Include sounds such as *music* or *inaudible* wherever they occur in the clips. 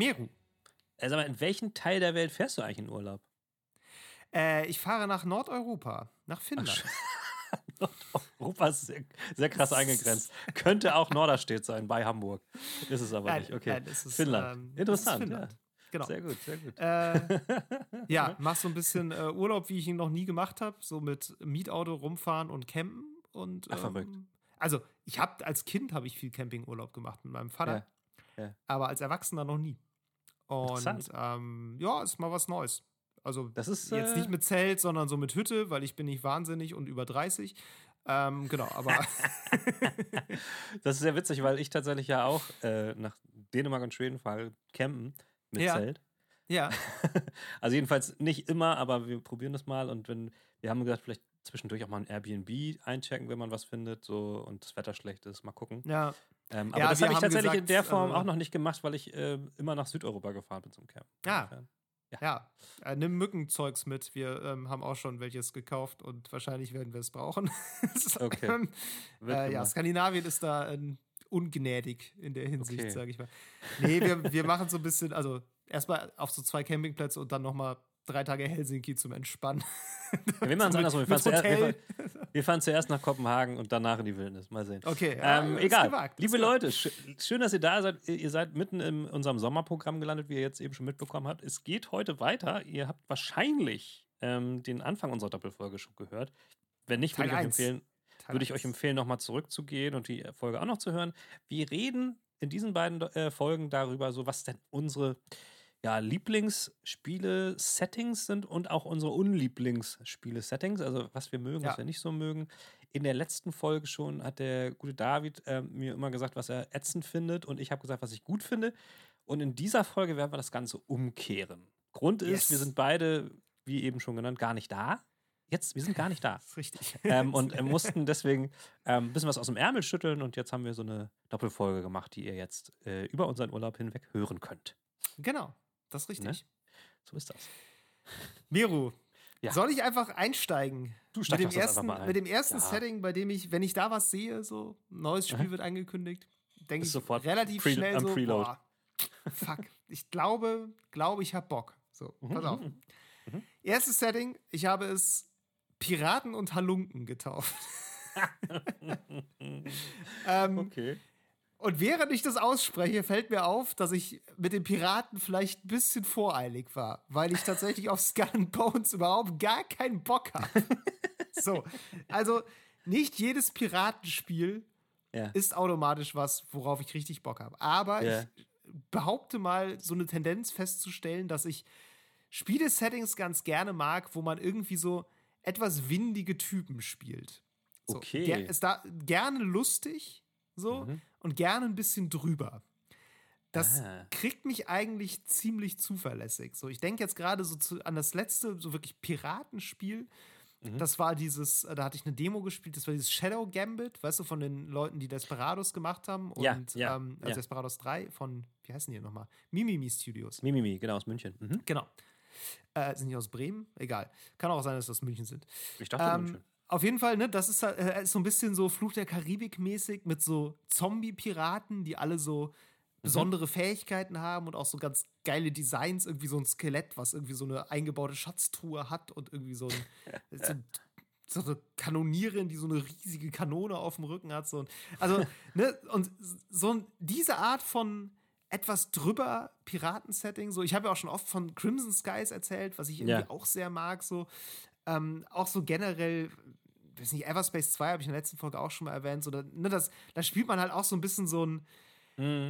Meru. Äh, sag mal, in welchen Teil der Welt fährst du eigentlich in Urlaub? Äh, ich fahre nach Nordeuropa, nach Finnland. *laughs* Europa ist sehr, sehr krass *laughs* eingegrenzt. Könnte auch Norderstedt sein bei Hamburg. Ist es aber Nein, nicht. Okay. nein, es ist, Finnland. ähm, Interessant. Finnland. Ja. Genau. Sehr gut, sehr gut. Äh, ja, *laughs* mach so ein bisschen äh, Urlaub, wie ich ihn noch nie gemacht habe, so mit Mietauto rumfahren und campen und Ach, verrückt. ähm, also ich habe als Kind habe ich viel Campingurlaub gemacht mit meinem Vater, Ja, ja. aber als Erwachsener noch nie. Und ähm, ja, ist mal was Neues. Also Das ist, jetzt äh, nicht mit Zelt, sondern so mit Hütte, weil ich bin nicht wahnsinnig und über 30. Ähm, genau, aber *laughs* Das ist sehr witzig, weil ich tatsächlich ja auch äh, nach Dänemark und Schweden fahre, campen mit Ja. Zelt. ja, *laughs* Also jedenfalls nicht immer, aber wir probieren das mal und wenn, wir haben gesagt, vielleicht zwischendurch auch mal ein Airbnb einchecken, wenn man was findet, so und das Wetter schlecht ist, mal gucken. ja, Ähm, aber Ja, das habe ich tatsächlich in gesagt, der Form äh, auch noch nicht gemacht, weil ich äh, immer nach Südeuropa gefahren bin zum Camp. Ah. Insofern. ja. Äh, nimm Mückenzeugs mit. Wir ähm, haben auch schon welches gekauft und wahrscheinlich werden wir es brauchen. *laughs* Okay. Ähm, Äh, ja. Skandinavien ist da ähm, ungnädig in der Hinsicht, Okay. sage ich mal. Nee, wir, wir machen so ein bisschen, also erstmal auf so zwei Campingplätze und dann nochmal drei Tage Helsinki zum Entspannen. Ja, wir machen es andersrum. Wir fahren, zuerst, wir, fahren, zuerst nach Kopenhagen und danach in die Wildnis. Mal sehen. Okay, ja, ähm, ist egal. gewagt, Liebe. Leute, sch schön, dass ihr da seid. Ihr seid mitten in unserem Sommerprogramm gelandet, wie ihr jetzt eben schon mitbekommen habt. Es geht heute weiter. Ihr habt wahrscheinlich ähm, den Anfang unserer Doppelfolge schon gehört. Wenn nicht, würde ich euch empfehlen, Teil würde ich euch empfehlen, nochmal zurückzugehen und die Folge auch noch zu hören. Wir reden in diesen beiden äh, Folgen darüber, so was denn unsere ja, Lieblingsspiele-Settings sind und auch unsere Unlieblingsspiele-Settings, also was wir mögen, Ja. was wir nicht so mögen. In der letzten Folge schon hat der gute David äh, mir immer gesagt, was er ätzend findet und ich habe gesagt, was ich gut finde. Und in dieser Folge werden wir das Ganze umkehren. Grund ist, Yes. wir sind beide, wie eben schon genannt, gar nicht da. Jetzt, wir sind gar nicht da *laughs* Das ist richtig. ähm, und *laughs* äh, mussten deswegen ähm, ein bisschen was aus dem Ärmel schütteln und jetzt haben wir so eine Doppelfolge gemacht, die ihr jetzt äh, über unseren Urlaub hinweg hören könnt. genau, das ist richtig. So ist das. Miru, Ja. soll ich einfach einsteigen? Du steig mit dem ersten, mal ein. mit dem ersten Ja. Setting, bei dem ich, wenn ich da was sehe, so ein neues Spiel wird angekündigt, denke ich sofort relativ pre- schnell so, boah, fuck, ich glaube, glaube ich habe Bock. So, Mhm, pass auf. Erstes Setting, ich habe es Piraten und Halunken getauft. *laughs* *laughs* ähm, Okay. Und während ich das ausspreche, fällt mir auf, dass ich mit den Piraten vielleicht ein bisschen voreilig war, weil ich tatsächlich auf Skull and Bones überhaupt gar keinen Bock habe. *laughs* so, also nicht jedes Piratenspiel Ja. ist automatisch was, worauf ich richtig Bock habe. Aber Ja. ich behaupte mal, so eine Tendenz festzustellen, dass ich Spielesettings ganz gerne mag, wo man irgendwie so etwas windige Typen spielt. So, Okay. ger- ist da gerne lustig so Mhm. und gerne ein bisschen drüber. Das Ah. kriegt mich eigentlich ziemlich zuverlässig. So, ich denke jetzt gerade so zu, an das letzte, so wirklich Piratenspiel. Mhm. Das war dieses, äh, da hatte ich eine Demo gespielt, das war dieses Shadow Gambit, weißt du, von den Leuten, die Desperados gemacht haben. Und, Ja, ja, ähm, also ja. Desperados 3 von, wie heißen die nochmal? Mimimi Studios. Mimimi, genau, aus München. Mhm. Genau. Äh, sind die aus Bremen? Egal. Kann auch sein, dass das aus München sind. Ich dachte Ähm, München. Auf jeden Fall, ne, das ist, äh, ist so ein bisschen so Fluch der Karibik mäßig mit so Zombie-Piraten, die alle so besondere Fähigkeiten haben und auch so ganz geile Designs, irgendwie so ein Skelett, was irgendwie so eine eingebaute Schatztruhe hat und irgendwie so, ein, *laughs* so, so eine Kanonierin, die so eine riesige Kanone auf dem Rücken hat. So. ein- Also, *laughs* ne, und so ein- diese Art von etwas drüber Piraten-Setting, so, ich habe ja auch schon oft von Crimson Skies erzählt, was ich irgendwie Ja. auch sehr mag, so, ähm, auch so generell, weiß nicht, Everspace 2 habe ich in der letzten Folge auch schon mal erwähnt, so, da, ne, das, da spielt man halt auch so ein bisschen so ein,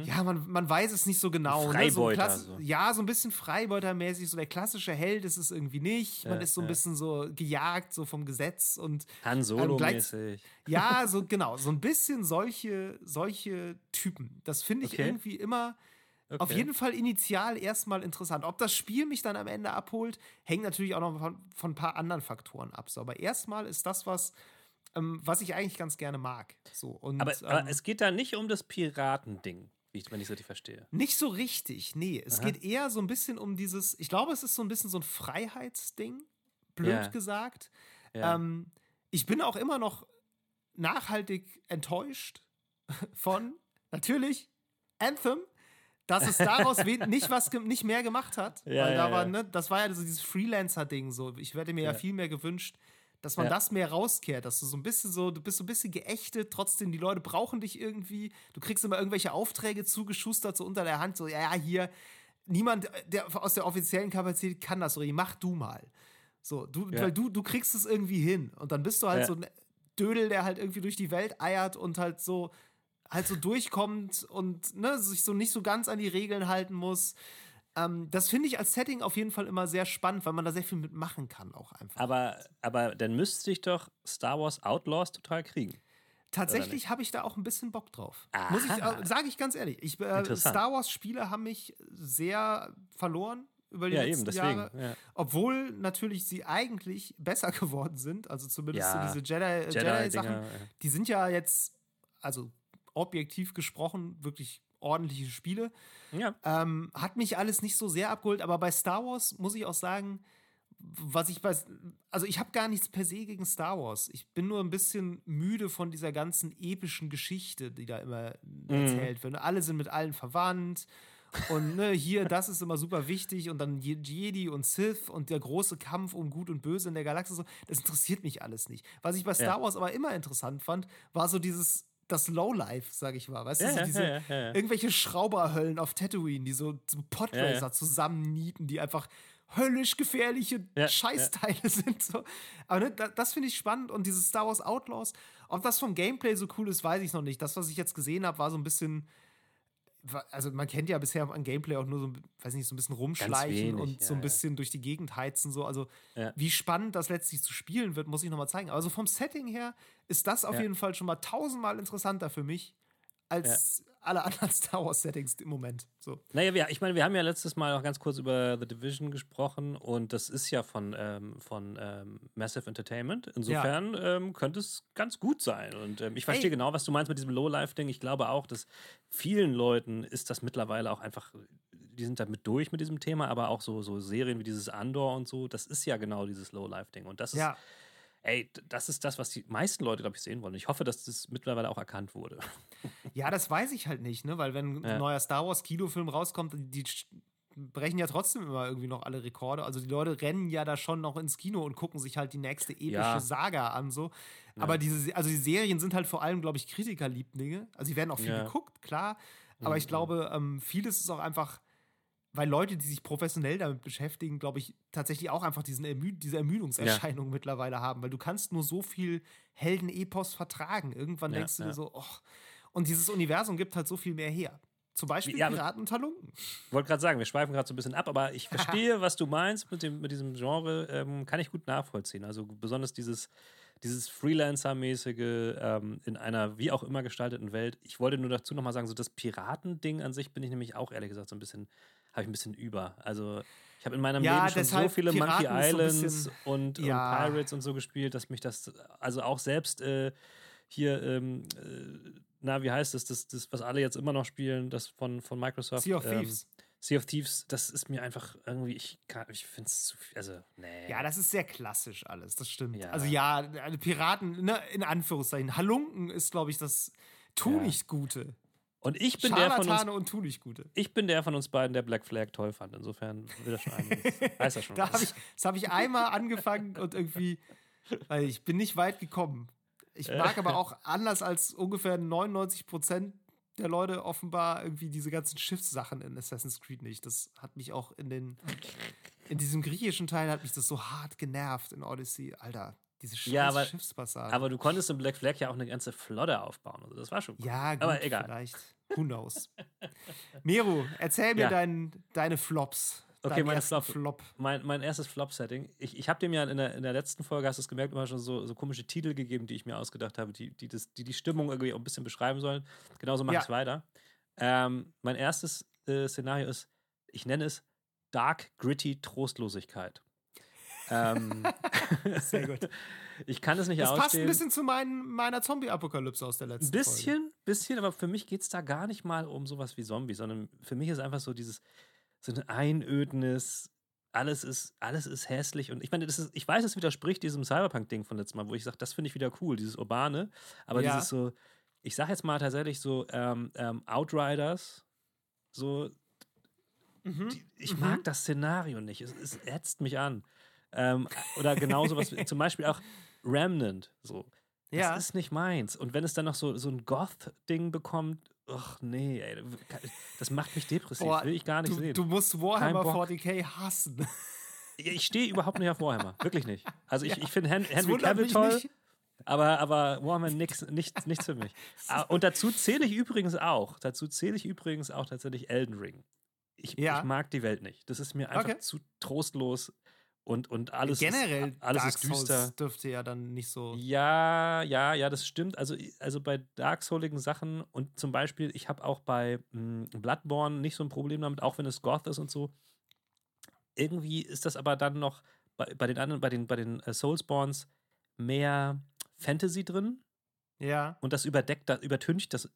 ja, man, man weiß es nicht so genau. Ne? So Mhm. Freibeuter, Klass- so. Ja, so ein bisschen Freibeutermäßig, so der klassische Held ist es irgendwie nicht. Man Ja, ist so ein ja. bisschen so gejagt, so vom Gesetz und Han ähm, Solo-mäßig. ja, *laughs* so genau, so ein bisschen solche, solche Typen. Das finde ich Okay. irgendwie immer auf Okay. jeden Fall initial erstmal interessant. Ob das Spiel mich dann am Ende abholt, hängt natürlich auch noch von, von ein paar anderen Faktoren ab. So, aber erstmal ist das was, ähm, was ich eigentlich ganz gerne mag. So, und, Aber, ähm, aber es geht da nicht um das Piratending, wie ich, wenn ich es richtig verstehe. Nicht so richtig, nee. Es geht eher so ein bisschen um dieses, ich glaube, es ist so ein bisschen so ein Freiheitsding, blöd Ja. gesagt. Ja. Ähm, ich bin auch immer noch nachhaltig enttäuscht *laughs* von, natürlich, Anthem, dass es daraus nicht was nicht mehr gemacht hat. Ja, weil ja, da war, ja. ne, das war ja so dieses Freelancer-Ding. So. Ich hätte mir ja. Ja. viel mehr gewünscht, dass man Ja. das mehr rauskehrt, dass du so ein bisschen so, du bist so ein bisschen geächtet, trotzdem die Leute brauchen dich irgendwie. Du kriegst immer irgendwelche Aufträge zugeschustert, so unter der Hand, so, ja, ja, hier, niemand der aus der offiziellen Kapazität kann das, oder mach du mal. So, du, Ja. weil du, du kriegst es irgendwie hin. Und dann bist du halt Ja. so ein Dödel, der halt irgendwie durch die Welt eiert und halt so halt so durchkommt und ne, sich so nicht so ganz an die Regeln halten muss. Ähm, das finde ich als Setting auf jeden Fall immer sehr spannend, weil man da sehr viel mitmachen kann auch einfach. Aber, aber dann müsste ich doch Star Wars Outlaws total kriegen. Tatsächlich habe ich da auch ein bisschen Bock drauf. Muss ich, Aha. sage ich ganz ehrlich. Ich, äh. Star Wars Spiele haben mich sehr verloren über die Ja, letzten eben, deswegen. Jahre. Ja. Obwohl natürlich sie eigentlich besser *laughs* geworden sind. Also zumindest Ja, so diese Jedi- Jedi-Dinger, Jedi-Sachen. ja. die sind ja jetzt, also objektiv gesprochen, wirklich ordentliche Spiele. Ja. Ähm, hat mich alles nicht so sehr abgeholt, aber bei Star Wars muss ich auch sagen, was ich bei, also ich habe gar nichts per se gegen Star Wars. Ich bin nur ein bisschen müde von dieser ganzen epischen Geschichte, die da immer erzählt wird. Alle sind mit allen verwandt. Und ne, hier, das ist immer super wichtig. Und dann Je- Jedi und Sith und der große Kampf um Gut und Böse in der Galaxie. So, das interessiert mich alles nicht. Was ich bei Star Ja. Wars aber immer interessant fand, war so dieses, das Lowlife, sag ich mal. Weißt Ja, du, so ja, diese, ja, ja, irgendwelche Schrauberhöllen auf Tatooine, die so, so Podracer zusammennieten, die einfach höllisch gefährliche Scheißteile *laughs* sind. So. Aber ne, da, das finde ich spannend und dieses Star Wars Outlaws, ob das vom Gameplay so cool ist, weiß ich noch nicht. Das, was ich jetzt gesehen habe, war so ein bisschen. Also man kennt ja bisher an Gameplay auch nur so, ein- weiß nicht, so ein bisschen rumschleichen wenig, und ja, so ein ja. bisschen durch die Gegend heizen. So. Also Ja. wie spannend das letztlich zu spielen wird, muss ich nochmal zeigen. Also vom Setting her ist das auf Ja. jeden Fall schon mal tausendmal interessanter für mich als alle anderen *laughs* Star Wars Settings im Moment. So. Naja, wir, ich meine, wir haben ja letztes Mal auch ganz kurz über The Division gesprochen und das ist ja von, ähm, von ähm, Massive Entertainment. Insofern ähm, könnte es ganz gut sein. Und ähm, ich verstehe Ey. genau, was du meinst mit diesem Low-Life-Ding. Ich glaube auch, dass vielen Leuten ist das mittlerweile auch einfach, die sind damit durch mit diesem Thema, aber auch so, so Serien wie dieses Andor und so, das ist ja genau dieses Low-Life-Ding. Und das ist, Ja, ey, das ist das, was die meisten Leute, glaube ich, sehen wollen. Ich hoffe, dass das mittlerweile auch erkannt wurde. *laughs* Ja, das weiß ich halt nicht, ne? Weil wenn Ja. ein neuer Star Wars Kinofilm rauskommt, die, die brechen ja trotzdem immer irgendwie noch alle Rekorde. Also die Leute rennen ja da schon noch ins Kino und gucken sich halt die nächste epische Ja. Saga an, so. Aber diese, also die Serien sind halt vor allem, glaube ich, Kritikerlieblinge. Also sie werden auch viel Ja. geguckt, klar. Aber ich glaube, ähm, vieles ist auch einfach, weil Leute, die sich professionell damit beschäftigen, glaube ich, tatsächlich auch einfach diesen Ermü diese Ermüdungserscheinung *laughs* mittlerweile haben, weil du kannst nur so viel Heldenepos vertragen. Irgendwann Ja, denkst du dir ja. so, oh, und dieses Universum gibt halt so viel mehr her. Zum Beispiel Ja, Piraten und Talunken. Ich wollte gerade sagen, wir schweifen gerade so ein bisschen ab, aber ich *laughs* verstehe, was du meinst mit, dem, mit diesem Genre, ähm, kann ich gut nachvollziehen. Also besonders dieses, dieses Freelancer-mäßige ähm, in einer wie auch immer gestalteten Welt. Ich wollte nur dazu nochmal sagen, so das Piratending an sich bin ich nämlich auch ehrlich gesagt so ein bisschen, habe ich ein bisschen über. Also ich habe in meinem Ja, Leben schon so viele Piraten Monkey so Islands bisschen- und, Ja. und Pirates und so gespielt, dass mich das, also auch selbst äh, hier, ähm, äh, na, wie heißt das, das, das, was alle jetzt immer noch spielen, das von, von Microsoft. Sea of ähm, Thieves. Sea of Thieves, das ist mir einfach irgendwie, ich, kann- ich finde es zu viel, also, nee. Ja, das ist sehr klassisch alles, das stimmt. Ja. Also ja, also Piraten, ne, in Anführungszeichen. Halunken ist, glaube ich, das Tu Ja. nicht Gute. Und ich bin der von uns, und Tu nicht Gute. ich bin der von uns beiden, der Black Flag toll fand. Insofern will das schon einiges. *laughs* Weiß das schon. Da hab ich, das habe ich einmal angefangen und irgendwie, weil ich bin nicht weit gekommen. Ich mag aber auch anders als ungefähr 99 Prozent der Leute offenbar irgendwie diese ganzen Schiffssachen in Assassin's Creed nicht. Das hat mich auch in den in diesem griechischen Teil hat mich das so hart genervt in Odyssey, Alter. Diese scheiß Ja, aber- Schiffspassagen. Aber du konntest im Black Flag ja auch eine ganze Flotte aufbauen. Also das war schon cool. ja, gut, aber egal. vielleicht. Who knows? Meru, erzähl mir Ja. dein, deine Flops. Okay, ersten Flop. Flop. Mein, mein erstes Flop-Setting. Ich, ich habe dem ja in der, in der letzten Folge, hast du es gemerkt, immer schon so, so komische Titel gegeben, die ich mir ausgedacht habe, die die, das, die, die Stimmung irgendwie auch ein bisschen beschreiben sollen. Genauso mache Ja. ich es weiter. Ähm, mein erstes äh, Szenario ist, ich nenne es Dark, Gritty Trostlosigkeit. Ähm, *laughs* Sehr gut. *laughs* ich kann es nicht Das passt ausstehen. ein bisschen zu mein, meiner Zombie-Apokalypse aus der letzten Ein bisschen, bisschen, aber für mich geht es da gar nicht mal um sowas wie Zombies, sondern für mich ist einfach so dieses, so ein Einödnis, alles ist, alles ist hässlich. Und ich meine, das ist, ich weiß, es widerspricht diesem Cyberpunk-Ding von letztem Mal, wo ich sage, das finde ich wieder cool, dieses Urbane. Aber Ja. dieses so, ich sage jetzt mal tatsächlich so, ähm, ähm, Outriders, so die, ich mag das Szenario nicht. Es, es ätzt mich an. Ähm, oder genauso was, zum Beispiel auch Remnant. So. Das Ja. ist nicht meins. Und wenn es dann noch so, so ein Goth-Ding bekommt, ach nee, ey, das macht mich depressiv. Boah, Will ich gar nicht du, sehen. du musst Warhammer Bock. 40k hassen. ich stehe überhaupt nicht auf Warhammer. Wirklich nicht. Also ich, ich finde Hen Henry Cavill toll. nicht. Aber, aber Warhammer nix, nichts, nichts für mich. *laughs* Ah, Und dazu zähle ich übrigens auch, dazu zähle ich übrigens auch tatsächlich Elden Ring. Ich, Ja. ich mag die Welt nicht. Das ist mir einfach Okay. zu trostlos und, und alles Generell ist, alles Dark ist düster. Souls dürfte ja dann nicht so. Ja, ja, ja, das stimmt. Also, also bei Dark Souligen Sachen und zum Beispiel, ich habe auch bei mh, Bloodborne nicht so ein Problem damit, auch wenn es Goth ist und so. Irgendwie ist das aber dann noch bei, bei den anderen, bei den, bei den äh, Soulsborns mehr Fantasy drin Ja. und das überdeckt, das übertüncht das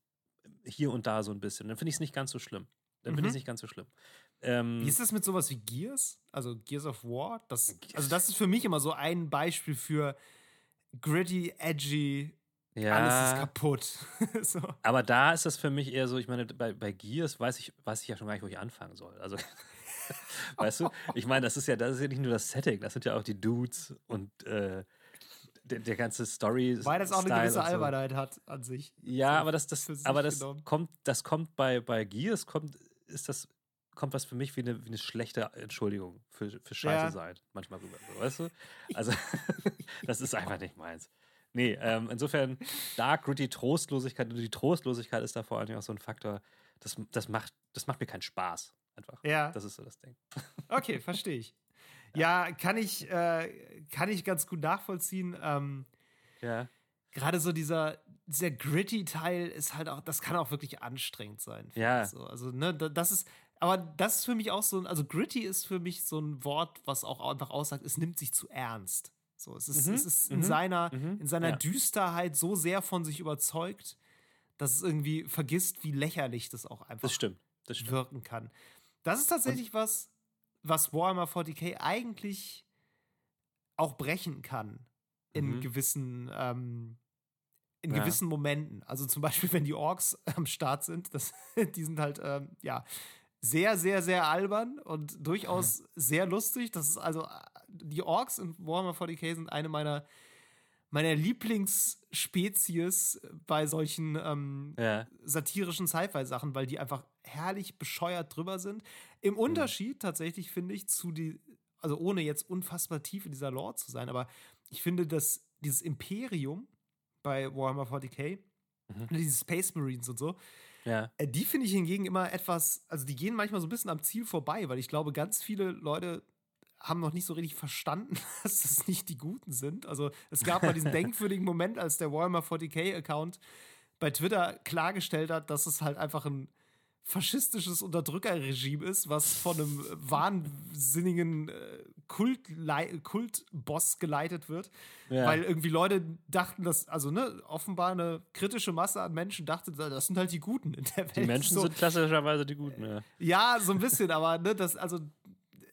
hier und da so ein bisschen. Dann finde ich es nicht ganz so schlimm. Dann finde ich es Mhm. nicht ganz so schlimm. Ähm, Wie ist das mit sowas wie Gears? Also Gears of War? Das, also das ist für mich immer so ein Beispiel für gritty, edgy, ja, alles ist kaputt. *laughs* so. Aber da ist das für mich eher so, ich meine, bei, bei Gears weiß ich, weiß ich ja schon gar nicht, wo ich anfangen soll. Also, *laughs* weißt du, ich meine, das ist ja, das ist ja nicht nur das Setting, das sind ja auch die Dudes und äh, der, der ganze Story. Weil das auch eine Style gewisse und so. Albernheit hat an sich. Ja, So aber das, das, aber das genommen. kommt, das kommt bei, bei Gears, kommt, ist das, kommt was für mich wie eine, wie eine schlechte Entschuldigung für, für Scheiße Ja. sein, manchmal rüber. Weißt du? Also, *laughs* das ist einfach nicht meins. Nee, ähm, insofern Dark, Gritty, Trostlosigkeit. Und die Trostlosigkeit ist da vor allem auch so ein Faktor, das, das, macht, das macht mir keinen Spaß. Einfach. Ja. Das ist so das Ding. *laughs* Okay, verstehe ich. Ja, kann ich, äh, kann ich ganz gut nachvollziehen. Ähm, Ja. Gerade so dieser, dieser gritty Teil ist halt auch, das kann auch wirklich anstrengend sein. Ja. So. Also, ne, da- das ist, aber das ist für mich auch so ein, also gritty ist für mich so ein Wort, was auch einfach aussagt, es nimmt sich zu ernst. So, es ist, Mhm, es ist in mhm, seiner, mhm, in seiner ja. Düsterheit so sehr von sich überzeugt, dass es irgendwie vergisst, wie lächerlich das auch einfach Das stimmt. Das stimmt. wirken kann. Das ist tatsächlich was, was Warhammer 40k eigentlich auch brechen kann in Mhm. gewissen ähm, in Ja. gewissen Momenten. Also zum Beispiel, wenn die Orks am Start sind, das, *laughs* die sind halt ähm, ja sehr, sehr, sehr albern und durchaus sehr lustig. Das ist also die Orks in Warhammer 40k sind eine meiner meiner Lieblingsspezies bei solchen ähm, Ja. satirischen Sci-Fi-Sachen, weil die einfach herrlich bescheuert drüber sind. Im Unterschied tatsächlich finde ich zu die, also ohne jetzt unfassbar tief in dieser Lore zu sein, aber ich finde, dass dieses Imperium bei Warhammer 40k, Mhm. diese Space Marines und so, Ja. äh, die finde ich hingegen immer etwas, also die gehen manchmal so ein bisschen am Ziel vorbei, weil ich glaube, ganz viele Leute haben noch nicht so richtig verstanden, *laughs* dass das nicht die Guten sind. Also es gab mal diesen *laughs* denkwürdigen Moment, als der Warhammer 40k-Account bei Twitter klargestellt hat, dass es halt einfach ein faschistisches Unterdrückerregime ist, was von einem wahnsinnigen äh, Kultlei- Kultboss geleitet wird. Ja. Weil irgendwie Leute dachten, dass, also ne, offenbar eine kritische Masse an Menschen dachte, das sind halt die Guten in der Welt. Die Menschen so. sind klassischerweise die Guten. Ja. Ja, so ein bisschen, aber ne, das, also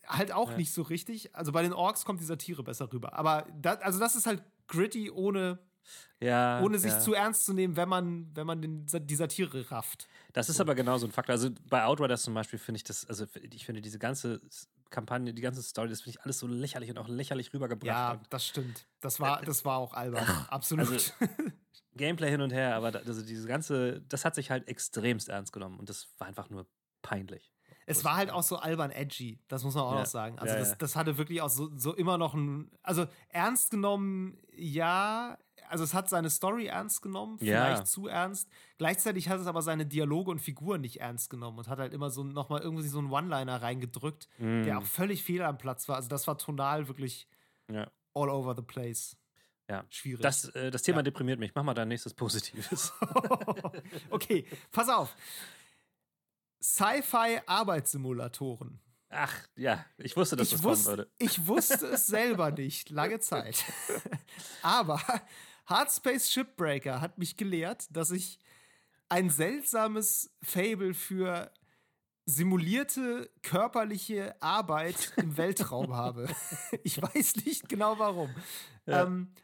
halt auch Ja. nicht so richtig. Also bei den Orks kommt die Satire besser rüber. Aber das, also das ist halt gritty, ohne, Ja, ohne sich ja. zu ernst zu nehmen, wenn man, wenn man den, die Satire rafft. Das ist aber genau so ein Faktor. Also bei Outriders zum Beispiel finde ich das, also ich finde diese ganze Kampagne, die ganze Story, das finde ich alles so lächerlich und auch lächerlich rübergebracht. Ja, Und das stimmt. Das war, das war auch albern. Absolut. also- *laughs* Gameplay hin und her, aber da, also diese ganze, das hat sich halt extremst ernst genommen und das war einfach nur peinlich. Es war halt auch so albern edgy, das muss man auch Ja. noch sagen. Also Ja, das, ja. das hatte wirklich auch so, so immer noch ein, also ernst genommen, ja, also es hat seine Story ernst genommen, Ja. vielleicht zu ernst. Gleichzeitig hat es aber seine Dialoge und Figuren nicht ernst genommen und hat halt immer so nochmal irgendwie so einen One-Liner reingedrückt, der auch völlig fehl am Platz war. Also das war tonal wirklich Mm. Ja. all over the place. Ja. Schwierig. Das, äh, das Thema Ja. deprimiert mich. Mach mal dein nächstes Positives. *laughs* okay, pass auf. Sci-Fi-Arbeitssimulatoren. Ach, ja, ich wusste, dass ich, das kommen wusste, würde. ich wusste es selber nicht, lange Zeit. *laughs* Aber Hardspace Shipbreaker hat mich gelehrt, dass ich ein seltsames Fable für simulierte körperliche Arbeit im Weltraum *laughs* habe. Ich weiß nicht genau warum. Ja. Ähm,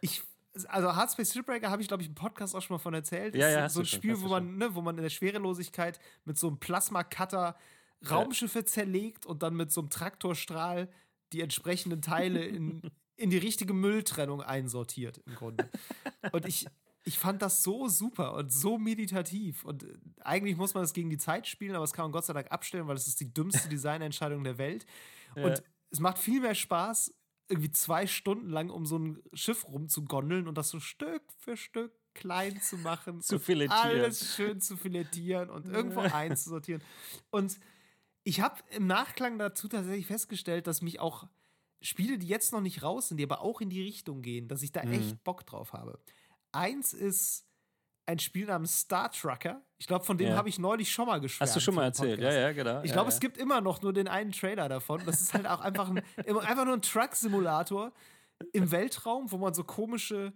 ich, also Hardspace Shipbreaker habe ich, glaube ich, im Podcast auch schon mal von erzählt. Ja, ja, so ein schon, Spiel, du wo man, ne, wo man in der Schwerelosigkeit mit so einem Plasma-Cutter Raumschiffe zerlegt und dann mit so einem Traktorstrahl die entsprechenden Teile in, *laughs* in die richtige Mülltrennung einsortiert, im Grunde. Und ich, ich fand das so super und so meditativ. Und äh, eigentlich muss man das gegen die Zeit spielen, aber das kann man Gott sei Dank abstellen, weil es ist die dümmste *laughs* Designentscheidung der Welt. Ja. Und es macht viel mehr Spaß, irgendwie zwei Stunden lang um so ein Schiff rumzugondeln und das so Stück für Stück klein zu machen. *laughs* zu filetieren. Alles schön zu filetieren und irgendwo einzusortieren. Und ich habe im Nachklang dazu tatsächlich festgestellt, dass mich auch Spiele, die jetzt noch nicht raus sind, die aber auch in die Richtung gehen, dass ich da mhm. echt Bock drauf habe. Eins ist ein Spiel namens Star Trucker. Ich glaube, von dem ja. habe ich neulich schon mal geschwärmt. Hast du schon mal erzählt, ja, ja, genau. Ich glaube, ja. es gibt immer noch nur den einen Trailer davon. Das ist halt auch einfach, ein, *laughs* einfach nur ein Truck-Simulator im Weltraum, wo man so komische,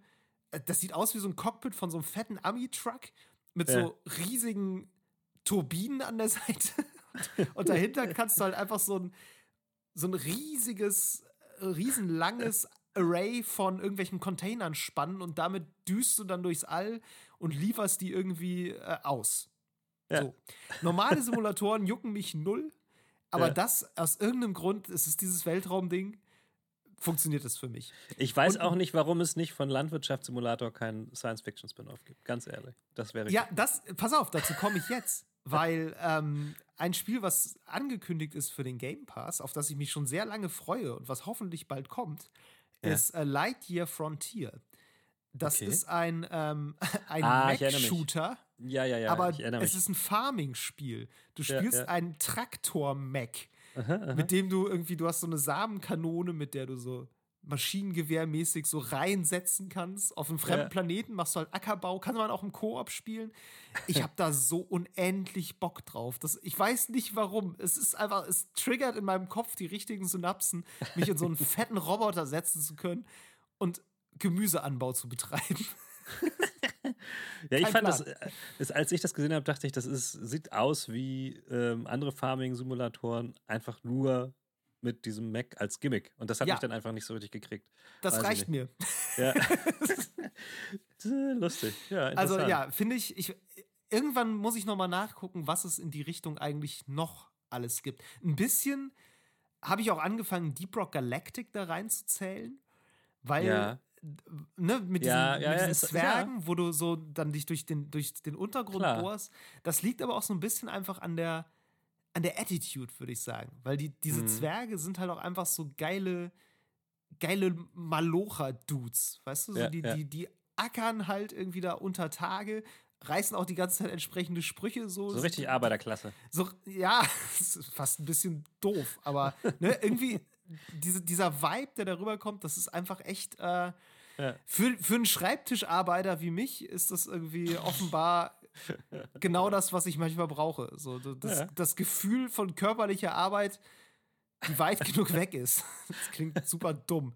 äh, das sieht aus wie so ein Cockpit von so einem fetten Ami-Truck mit so riesigen Turbinen an der Seite. *laughs* Und dahinter kannst du halt einfach so ein, so ein riesiges, riesenlanges Array von irgendwelchen Containern spannen und damit düst du dann durchs All und lieferst die irgendwie äh, aus. Ja. So. Normale Simulatoren jucken mich null, aber ja. das aus irgendeinem Grund, es ist dieses Weltraumding, funktioniert das für mich. Ich weiß und, auch nicht, warum es nicht von Landwirtschaftssimulator keinen Science-Fiction-Spin-Off gibt. Ganz ehrlich. Das wäre. Ja, das, pass auf, dazu komme ich jetzt. weil ähm, ein Spiel, was angekündigt ist für den Game Pass, auf das ich mich schon sehr lange freue und was hoffentlich bald kommt, ja. ist äh, Lightyear Frontier. Das okay. ist ein, ähm, *laughs* ein ah, Mac-Shooter. Ja, ja, ja. Aber es ist ein Farming-Spiel. Du spielst ja, ja. einen Traktor-Mac, mit dem du irgendwie, du hast so eine Samenkanone, mit der du so Maschinengewehrmäßig so reinsetzen kannst. Auf einem fremden ja. Planeten machst du halt Ackerbau, kann man auch im Koop spielen. Ich habe da so *laughs* unendlich Bock drauf. Das, ich weiß nicht warum. Es ist einfach, es triggert in meinem Kopf die richtigen Synapsen, mich in so einen *laughs* fetten Roboter setzen zu können und Gemüseanbau zu betreiben. *laughs* ja, ich fand das, das, äh, als ich das gesehen habe, dachte ich, das ist, sieht aus wie ähm, andere Farming-Simulatoren, einfach nur mit diesem Mac als Gimmick. Und das hat ja. mich dann einfach nicht so richtig gekriegt. Das Weiß reicht mir. Ja. *laughs* *laughs* Lustig. Ja, also ja, finde ich, ich, irgendwann muss ich nochmal nachgucken, was es in die Richtung eigentlich noch alles gibt. Ein bisschen habe ich auch angefangen, Deep Rock Galactic da reinzuzählen, weil ja. Ne, mit diesen, ja, ja, mit diesen ist, Zwergen, wo du so dann dich durch den, durch den Untergrund Klar. bohrst. Das liegt aber auch so ein bisschen einfach an der, an der Attitude, würde ich sagen. Weil die, diese mhm. Zwerge sind halt auch einfach so geile, geile Malocher-Dudes. Weißt du? So ja, die, ja. die, die ackern halt irgendwie da unter Tage, reißen auch die ganze Zeit entsprechende Sprüche so. So richtig Arbeiterklasse. So, ja, *laughs* fast ein bisschen doof, aber ne, irgendwie *laughs* diese, dieser Vibe, der darüber kommt, das ist einfach echt. Äh, ja. für, für einen Schreibtischarbeiter wie mich ist das irgendwie offenbar *laughs* genau das, was ich manchmal brauche. So, das, ja. das Gefühl von körperlicher Arbeit, die weit *laughs* genug weg ist. Das klingt super dumm.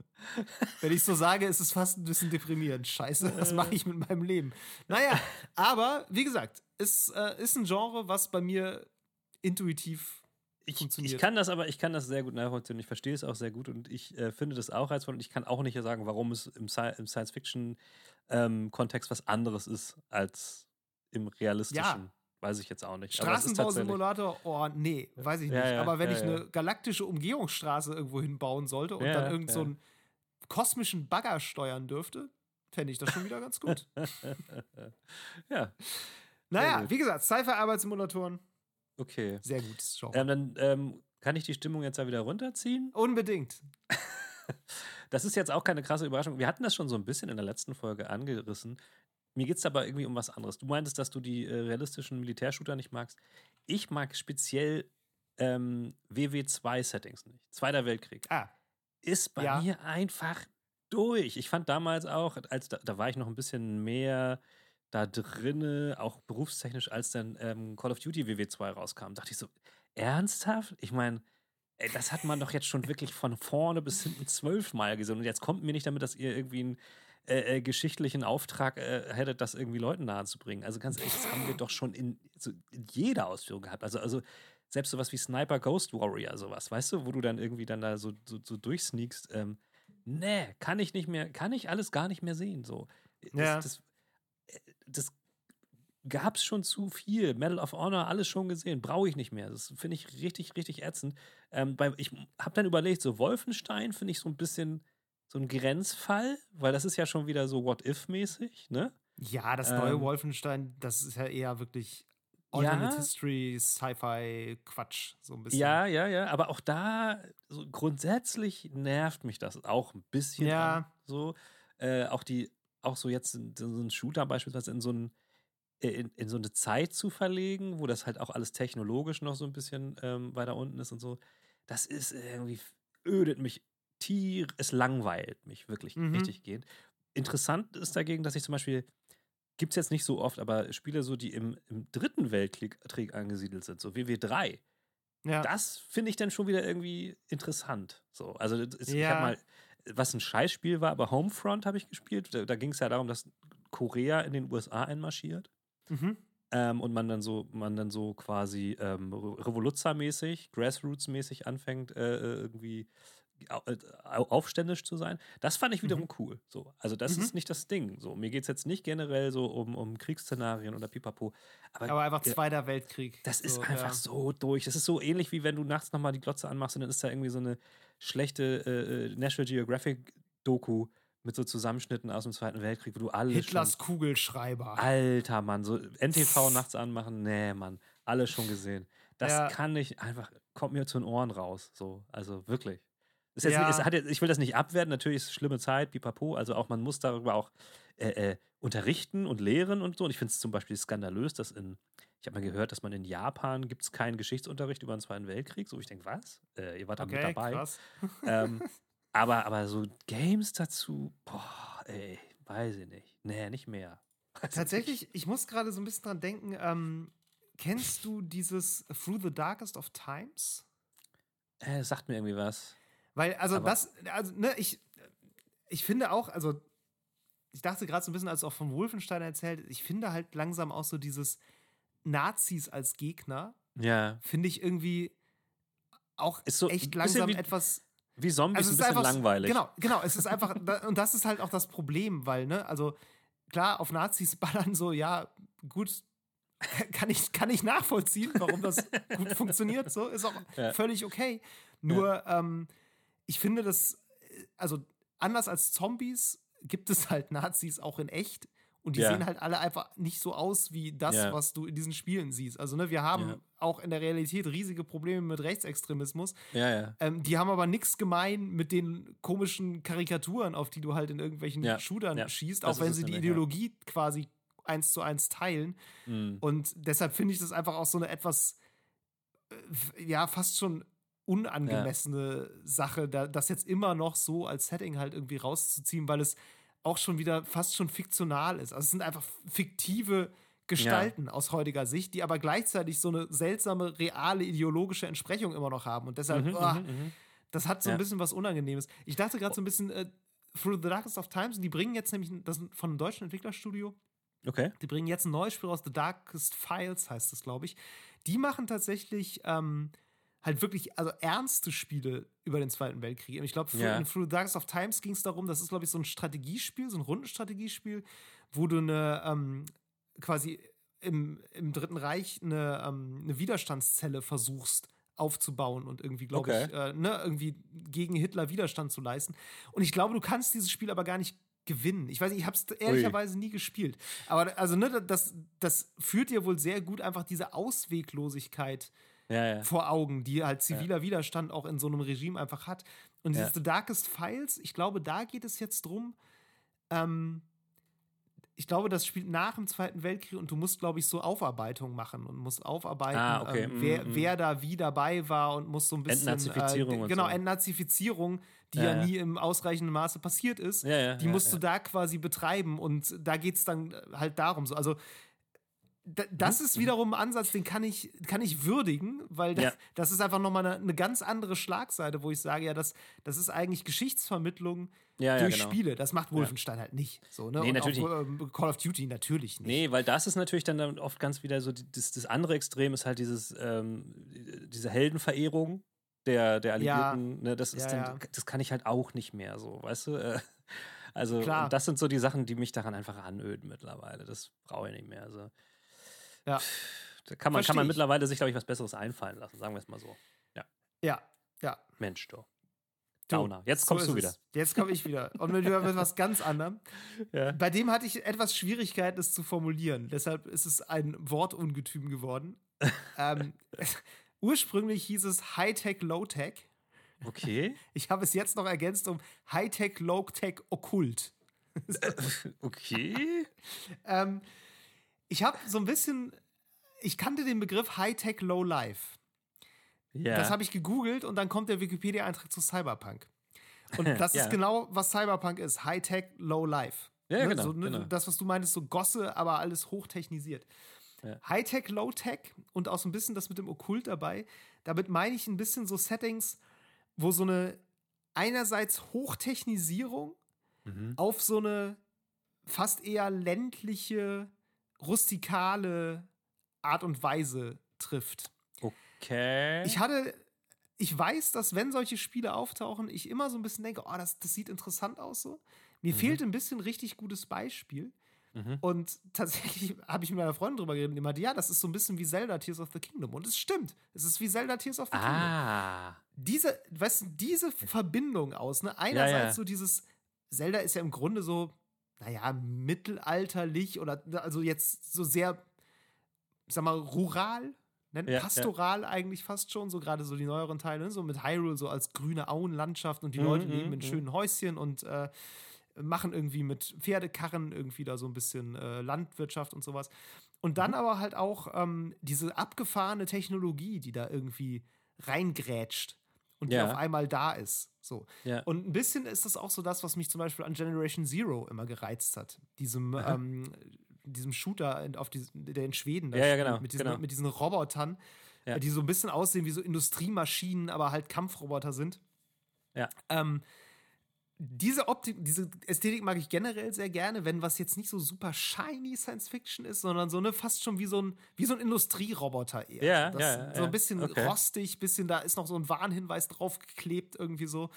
Wenn ich so sage, ist es fast ein bisschen deprimierend. Scheiße, was mache ich mit meinem Leben? Naja, aber wie gesagt, es äh, ist ein Genre, was bei mir intuitiv ich, ich, kann das aber, ich kann das sehr gut nachvollziehen. Ich verstehe es auch sehr gut und ich äh, finde das auch reizvoll und ich kann auch nicht sagen, warum es im, Sci im Science-Fiction-Kontext ähm, was anderes ist als im realistischen. Ja. Weiß ich jetzt auch nicht. Straßenbausimulator, oh nee, weiß ich nicht. Ja, ja, aber wenn ich eine galaktische Umgehungsstraße irgendwo hinbauen sollte und dann irgend so einen kosmischen Bagger steuern dürfte, fände ich das schon wieder ganz gut. *laughs* ja. Naja, wie gesagt, Sci-Fi-Arbeitssimulatoren. Okay. Sehr gutes Genre. Ähm, dann ähm, kann ich die Stimmung jetzt da wieder runterziehen? Unbedingt. *laughs* das ist jetzt auch keine krasse Überraschung. Wir hatten das schon so ein bisschen in der letzten Folge angerissen. Mir geht es aber irgendwie um was anderes. Du meintest, dass du die äh, realistischen Militärshooter nicht magst. Ich mag speziell ähm, WW2-Settings nicht. Zweiter Weltkrieg. Ah. Ist bei ja. mir einfach durch. Ich fand damals auch, als da, da war ich noch ein bisschen mehr da drinne, auch berufstechnisch, als dann ähm, Call of Duty WW2 rauskam, dachte ich so, ernsthaft? Ich meine, das hat man doch jetzt schon wirklich von vorne bis hinten zwölfmal gesehen. Und jetzt kommt mir nicht damit, dass ihr irgendwie ein äh, äh, geschichtlichen Auftrag äh, hättet, das irgendwie Leuten nahezubringen. Also ganz ehrlich, das haben wir doch schon in, so in jeder Ausführung gehabt. Also, also selbst sowas wie Sniper Ghost Warrior, sowas, weißt du, wo du dann irgendwie dann da so, so, so durchsneakst. Ähm, nee, kann ich nicht mehr, kann ich alles gar nicht mehr sehen. So. Ja. Das, das, gab es schon zu viel. Medal of Honor, alles schon gesehen. Brauche ich nicht mehr. Das finde ich richtig, richtig ätzend. Ähm, bei, ich habe dann überlegt, so Wolfenstein finde ich so ein bisschen so ein Grenzfall, weil das ist ja schon wieder so What-If-mäßig, ne? Ja, das neue ähm, Wolfenstein, das ist ja eher wirklich Alternate ja. History, Sci-Fi, Quatsch, so ein bisschen. Ja, ja, ja, aber auch da, so grundsätzlich nervt mich das auch ein bisschen. Ja. An, so, äh, auch die, auch so jetzt in, so ein Shooter beispielsweise in so ein äh, in, in, so eine Zeit zu verlegen, wo das halt auch alles technologisch noch so ein bisschen ähm, weiter unten ist und so, das ist irgendwie, ödet mich tier, es langweilt mich wirklich mhm. richtig gehend. Interessant ist dagegen, dass ich zum Beispiel, gibt es jetzt nicht so oft, aber Spiele so, die im, im dritten Weltkrieg angesiedelt sind, so WW3. Ja. Das finde ich dann schon wieder irgendwie interessant. So, also es, ja. ich habe mal, was ein Scheißspiel war, aber Homefront habe ich gespielt. Da, da ging es ja darum, dass Korea in den USA einmarschiert. Mhm. Ähm, und man dann so, man dann so quasi ähm, Revoluzzer-mäßig, Grassroots-mäßig anfängt, äh, äh irgendwie aufständisch zu sein. Das fand ich wiederum mhm. cool. So, also das mhm. ist nicht das Ding. So, mir geht es jetzt nicht generell so um, um Kriegsszenarien oder pipapo. Aber, aber einfach Zweiter Weltkrieg. Das so, ist einfach ja. so durch. Das ist so ähnlich wie wenn du nachts nochmal die Glotze anmachst und dann ist da irgendwie so eine schlechte äh, äh National Geographic Doku mit so Zusammenschnitten aus dem Zweiten Weltkrieg, wo du alles. Hitlers schon, Kugelschreiber. Alter Mann, so NTV nachts anmachen, nee, Mann, alles schon gesehen. Das ja. kann nicht einfach, kommt mir zu den Ohren raus. So, also wirklich. Jetzt, ja. es hat ich will das nicht abwerten, natürlich ist es schlimme Zeit, pipapo, also auch man muss darüber auch äh, äh, unterrichten und lehren und so. Und ich finde es zum Beispiel skandalös, dass in, ich habe mal gehört, dass man in Japan gibt es keinen Geschichtsunterricht über den Zweiten Weltkrieg. So, ich denke, was? Äh, ihr wart okay, da mit dabei. Krass. *laughs* Ähm, aber, aber so Games dazu, boah, ey, weiß ich nicht. Nee, nicht mehr. Tatsächlich, ich muss gerade so ein bisschen dran denken, ähm, kennst du dieses Through the Darkest of Times? Äh, sagt mir irgendwie was. Weil, also Aber das, also, ne, ich, ich finde auch, also, ich dachte gerade so ein bisschen, als auch von Wolfenstein erzählt, ich finde halt langsam auch so dieses Nazis als Gegner. Ja. Finde ich irgendwie auch so echt langsam wie, etwas wie Zombies also ein bisschen einfach, langweilig. Genau, genau. Es ist *laughs* einfach, und das ist halt auch das Problem, weil, ne, also klar, auf Nazis *laughs* ballern so, ja, gut, *laughs* kann ich, kann ich nachvollziehen, warum das gut funktioniert, so, ist auch ja. völlig okay. Nur, ja. ähm, ich finde das, also anders als Zombies gibt es halt Nazis auch in echt. Und die ja. sehen halt alle einfach nicht so aus wie das, ja. was du in diesen Spielen siehst. Also, ne, wir haben ja. auch in der Realität riesige Probleme mit Rechtsextremismus. Ähm, die haben aber nichts gemein mit den komischen Karikaturen, auf die du halt in irgendwelchen Shootern schießt, das auch wenn sie die Ideologie quasi eins zu eins teilen. Mhm. Und deshalb finde ich das einfach auch so eine etwas, äh, ja, fast schon unangemessene Sache, da, das jetzt immer noch so als Setting halt irgendwie rauszuziehen, weil es auch schon wieder fast schon fiktional ist. Also es sind einfach fiktive Gestalten ja. aus heutiger Sicht, die aber gleichzeitig so eine seltsame, reale, ideologische Entsprechung immer noch haben. Und deshalb, mhm, oh, mhm. das hat so ja. ein bisschen was Unangenehmes. Ich dachte gerade so ein bisschen, äh, Through the Darkest of Times, die bringen jetzt nämlich, das von einem deutschen Entwicklerstudio, Okay. Die bringen jetzt ein neues Spiel aus, The Darkest Files heißt es, glaube ich. Die machen tatsächlich ähm, halt wirklich, also ernste Spiele über den Zweiten Weltkrieg. Ich glaube, ja. in Through the Darkest of Times ging es darum, das ist, glaube ich, so ein Strategiespiel, so ein Rundenstrategiespiel, wo du eine ähm, quasi im, im Dritten Reich eine, ähm, eine Widerstandszelle versuchst aufzubauen und irgendwie, glaube okay. ich, äh, ne, irgendwie gegen Hitler Widerstand zu leisten. Und ich glaube, du kannst dieses Spiel aber gar nicht gewinnen. Ich weiß nicht, ich habe es ehrlicherweise Ui. nie gespielt. Aber also, ne, das, das führt dir wohl sehr gut einfach diese Ausweglosigkeit ja, ja. vor Augen, die halt ziviler ja. Widerstand auch in so einem Regime einfach hat. Und dieses The Darkest Files, ich glaube, da geht es jetzt drum, ähm, ich glaube, das spielt nach dem Zweiten Weltkrieg und du musst, glaube ich, so Aufarbeitungen machen und musst aufarbeiten, ah, okay. ähm, wer, mm, wer da wie dabei war und muss so ein bisschen. Entnazifizierung. Äh, genau, so. Entnazifizierung, die ja, ja, nie im ausreichenden Maße passiert ist. Ja, die musst du da quasi betreiben und da geht es dann halt darum. So. Also das mhm. ist wiederum ein Ansatz, den kann ich, kann ich würdigen, weil das, ja. das ist einfach nochmal eine, eine ganz andere Schlagseite, wo ich sage, ja, das, das ist eigentlich Geschichtsvermittlung ja, durch ja, genau. Spiele. Das macht Wolfenstein halt nicht. So, ne? Nee, natürlich auch, äh, Call of Duty natürlich nicht. Nee, weil das ist natürlich dann oft ganz wieder so, das, das andere Extrem ist halt dieses, ähm, diese Heldenverehrung der, der Alliierten. Ne? Das, ist dann, das kann ich halt auch nicht mehr so, weißt du? Äh, also, das sind so die Sachen, die mich daran einfach anöden mittlerweile. Das brauche ich nicht mehr. Also. Ja. Da kann man, Versteh kann man ich. mittlerweile sich, glaube ich, was Besseres einfallen lassen, sagen wir es mal so. Ja, ja. Mensch, du. Du, Downer. Jetzt kommst du wieder. es. Jetzt komme ich wieder. Und mit, mit was ganz anderem. *laughs* Ja. Bei dem hatte ich etwas Schwierigkeiten, es zu formulieren. Deshalb ist es ein Wortungetüm geworden. *laughs* ähm, ursprünglich hieß es Hightech, Low-Tech. Okay. Ich habe es jetzt noch ergänzt um Hightech, Low-Tech, Okkult. *laughs* Okay. Ähm, ich habe so ein bisschen, ich kannte den Begriff Hightech, Low-Life. Ja. Das habe ich gegoogelt und dann kommt der Wikipedia-Eintrag zu Cyberpunk. *laughs* Und das Ja. ist genau, was Cyberpunk ist. High-Tech, Low-Life. Ja, ja, genau, So, ne, genau. Das, was du meintest, so Gosse, aber alles hochtechnisiert. Ja. High-Tech, Low-Tech und auch so ein bisschen das mit dem Okkult dabei. Damit meine ich ein bisschen so Settings, wo so eine einerseits Hochtechnisierung Mhm. auf so eine fast eher ländliche, rustikale Art und Weise trifft. Okay. Ich hatte, ich weiß, dass wenn solche Spiele auftauchen, ich immer so ein bisschen denke, oh, das, das sieht interessant aus so. Mir fehlt ein bisschen richtig gutes Beispiel. Mhm. Und *laughs* tatsächlich habe ich mit meiner Freundin drüber geredet die meinte, ja, das ist so ein bisschen wie Zelda Tears of the Kingdom. Und es stimmt. Es ist wie Zelda Tears of the Kingdom. ah. Diese, weißt du, diese Verbindung aus, ne? Einerseits Ja, ja. so dieses, Zelda ist ja im Grunde so, naja, mittelalterlich oder also jetzt so sehr, ich sag mal, rural, ne? Ja, pastoral eigentlich fast schon, so gerade so die neueren Teile, ne? so mit Hyrule so als grüne Auenlandschaft und die Mhm, Leute mhm, leben in mhm. schönen Häuschen und äh, machen irgendwie mit Pferdekarren irgendwie da so ein bisschen äh, Landwirtschaft und sowas. Und Mhm. dann aber halt auch ähm, diese abgefahrene Technologie, die da irgendwie reingrätscht und die Ja. auf einmal da ist. So. Ja. Und ein bisschen ist das auch so das, was mich zum Beispiel an Generation Zero immer gereizt hat. Diesem, ähm, diesem Shooter, in, auf dies, der in Schweden da Ja, ja, genau, mit, diesen, genau. mit diesen Robotern, Ja. die so ein bisschen aussehen wie so Industriemaschinen, aber halt Kampfroboter sind. Ja. Ähm, diese Optik, diese Ästhetik mag ich generell sehr gerne, wenn was jetzt nicht so super shiny Science Fiction ist, sondern so eine fast schon wie so ein, wie so ein Industrieroboter eher. Ja, das, ja, ja, so ein bisschen Okay. rostig, bisschen da ist noch so ein Warnhinweis draufgeklebt, irgendwie so.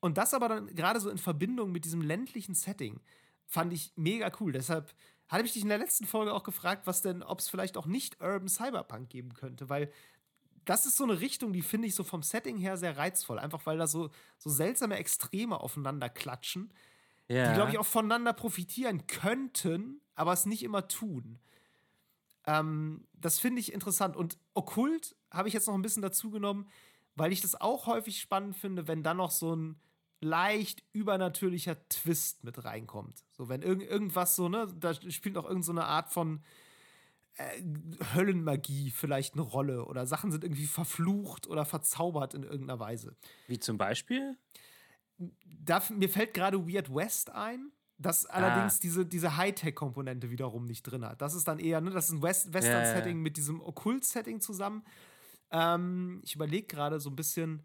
Und das aber dann gerade so in Verbindung mit diesem ländlichen Setting fand ich mega cool. Deshalb hatte ich dich in der letzten Folge auch gefragt, was denn, ob es vielleicht auch nicht Urban Cyberpunk geben könnte, weil das ist so eine Richtung, die finde ich so vom Setting her sehr reizvoll. Einfach weil da so, so seltsame Extreme aufeinander klatschen, ja. die, glaube ich, auch voneinander profitieren könnten, aber es nicht immer tun. Ähm, das finde ich interessant. Und okkult habe ich jetzt noch ein bisschen dazu genommen, weil ich das auch häufig spannend finde, wenn dann noch so ein leicht übernatürlicher Twist mit reinkommt. So, wenn irgend, irgendwas so, ne, da spielt noch irgendeine so eine Art von äh, Höllenmagie vielleicht eine Rolle oder Sachen sind irgendwie verflucht oder verzaubert in irgendeiner Weise. Wie zum Beispiel? Da, mir fällt gerade Weird West ein, das allerdings diese, diese Hightech-Komponente wiederum nicht drin hat. Das ist dann eher, ne, das ist ein West Western-Setting ja. mit diesem Okkult-Setting zusammen. Ähm, ich überlege gerade so ein bisschen,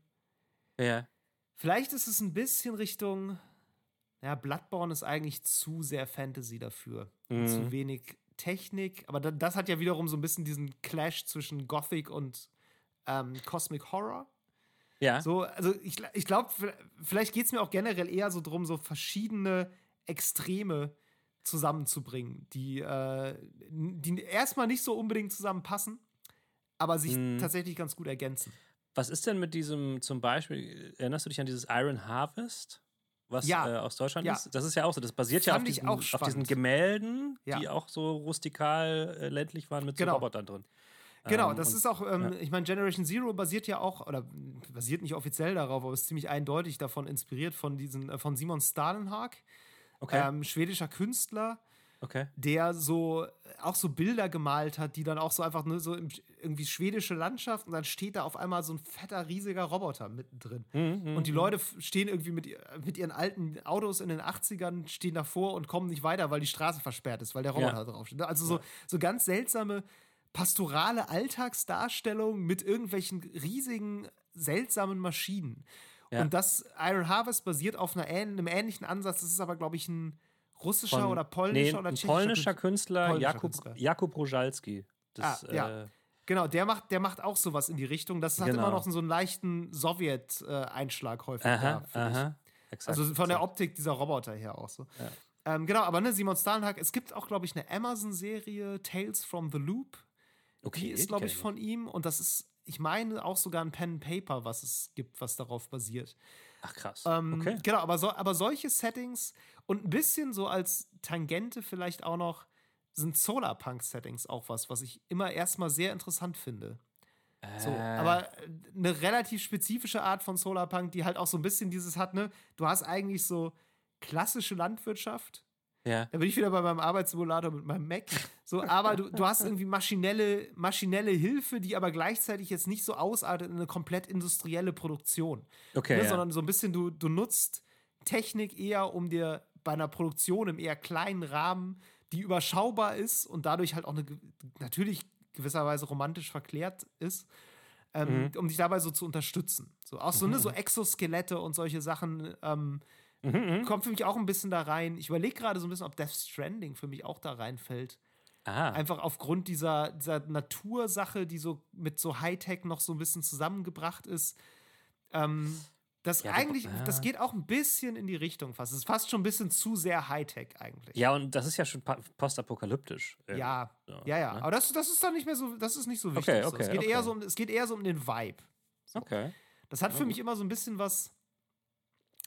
Ja. vielleicht ist es ein bisschen Richtung, ja, Bloodborne ist eigentlich zu sehr Fantasy dafür. Mhm. Zu wenig Technik. Aber da, das hat ja wiederum so ein bisschen diesen Clash zwischen Gothic und ähm, Cosmic Horror. Ja. So, also ich, ich glaube, vielleicht geht es mir auch generell eher so drum, so verschiedene Extreme zusammenzubringen, die, äh, die erstmal nicht so unbedingt zusammenpassen, aber sich Mhm. tatsächlich ganz gut ergänzen. Was ist denn mit diesem, zum Beispiel, erinnerst du dich an dieses Iron Harvest? Was Ja. äh, aus Deutschland Ja. ist? Das ist ja auch so. Das basiert ja auf Fand diesen, auf diesen. Gemälden, Ja. die auch so rustikal äh, ländlich waren mit Genau. so Robotern drin. Genau, Ähm, das ist auch, ähm, ich meine, Generation Zero basiert ja auch, oder basiert nicht offiziell darauf, aber ist ziemlich eindeutig davon inspiriert von diesen, äh, von Simon Stalenhag, Okay. ähm, schwedischer Künstler, okay. der so auch so Bilder gemalt hat, die dann auch so einfach nur so im, irgendwie schwedische Landschaft und dann steht da auf einmal so ein fetter, riesiger Roboter mittendrin. Mhm, Und die Leute f- stehen irgendwie mit, mit ihren alten Autos in den 80ern, stehen davor und kommen nicht weiter, weil die Straße versperrt ist, weil der Roboter Ja. draufsteht. Also so, so ganz seltsame pastorale Alltagsdarstellungen mit irgendwelchen riesigen, seltsamen Maschinen. Ja. Und das Iron Harvest basiert auf einer, einem ähnlichen Ansatz. Das ist aber, glaube ich, ein russischer oder polnischer nee, oder tschechischer polnischer Künstler, polnischer Jakub, Künstler. Jakub Rojalski. Das, Ah, ja. äh, Genau, der macht, der macht auch sowas in die Richtung. Das hat Genau. immer noch so einen leichten Sowjet-Einschlag häufig. aha, da, aha. Exakt, Also von der. Optik dieser Roboter her auch so. Ähm, genau, aber ne, Simon Stalenhag, es gibt auch, glaube ich, eine Amazon-Serie, Tales from the Loop. Okay, die ist, glaube ich, von ihm. Und das ist, ich meine, auch sogar ein Pen and Paper, was es gibt, was darauf basiert. Ach krass. Ähm, okay. Genau, aber, so, aber solche Settings und ein bisschen so als Tangente vielleicht auch noch sind Solarpunk-Settings auch was, was ich immer erstmal sehr interessant finde. So, Äh, aber eine relativ spezifische Art von Solarpunk, die halt auch so ein bisschen dieses hat, ne? Du hast eigentlich so klassische Landwirtschaft. ja. Da bin ich wieder bei meinem Arbeitssimulator mit meinem Mac. So, aber du, du hast irgendwie maschinelle, maschinelle Hilfe, die aber gleichzeitig jetzt nicht so ausartet in eine komplett industrielle Produktion. Okay. ne? ja. Sondern so ein bisschen, du, du nutzt Technik eher, um dir bei einer Produktion im eher kleinen Rahmen, die überschaubar ist und dadurch halt auch eine, natürlich gewisserweise romantisch verklärt ist, ähm, Mhm. um dich dabei so zu unterstützen. So, auch so, ne, so Exoskelette und solche Sachen ähm, Mhm, mhm. kommt für mich auch ein bisschen da rein. Ich überlege gerade so ein bisschen, ob Death Stranding für mich auch da reinfällt. Ah. Einfach aufgrund dieser, dieser Natursache, die so mit so Hightech noch so ein bisschen zusammengebracht ist. Ähm, das Ja, eigentlich, wobei- das geht auch ein bisschen in die Richtung fast. Es ist fast schon ein bisschen zu sehr Hightech eigentlich. Ja, und das ist ja schon postapokalyptisch. irgendwie. ja, So, ja, ja. ne? Aber das, das ist dann nicht mehr so, das ist nicht so wichtig. Okay, so. es, okay, geht okay. Eher so, um- es geht eher so um den Vibe. Okay. Das hat Ja, für mich immer so ein bisschen was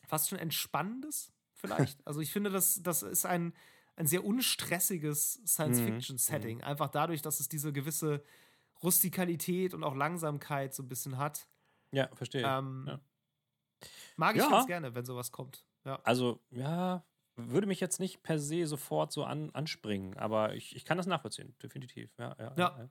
fast schon Entspannendes, vielleicht. *laughs* also ich finde, das, das ist ein, ein sehr unstressiges Mhm, Science-Fiction-Setting. Einfach dadurch, dass es diese gewisse Rustikalität und auch Langsamkeit so ein bisschen hat. Ja, verstehe. Ähm, ja. Mag ich Ja. ganz gerne, wenn sowas kommt. Ja. Also, ja, würde mich jetzt nicht per se sofort so an, anspringen, aber ich, ich kann das nachvollziehen, definitiv. Ja, ja, Ja.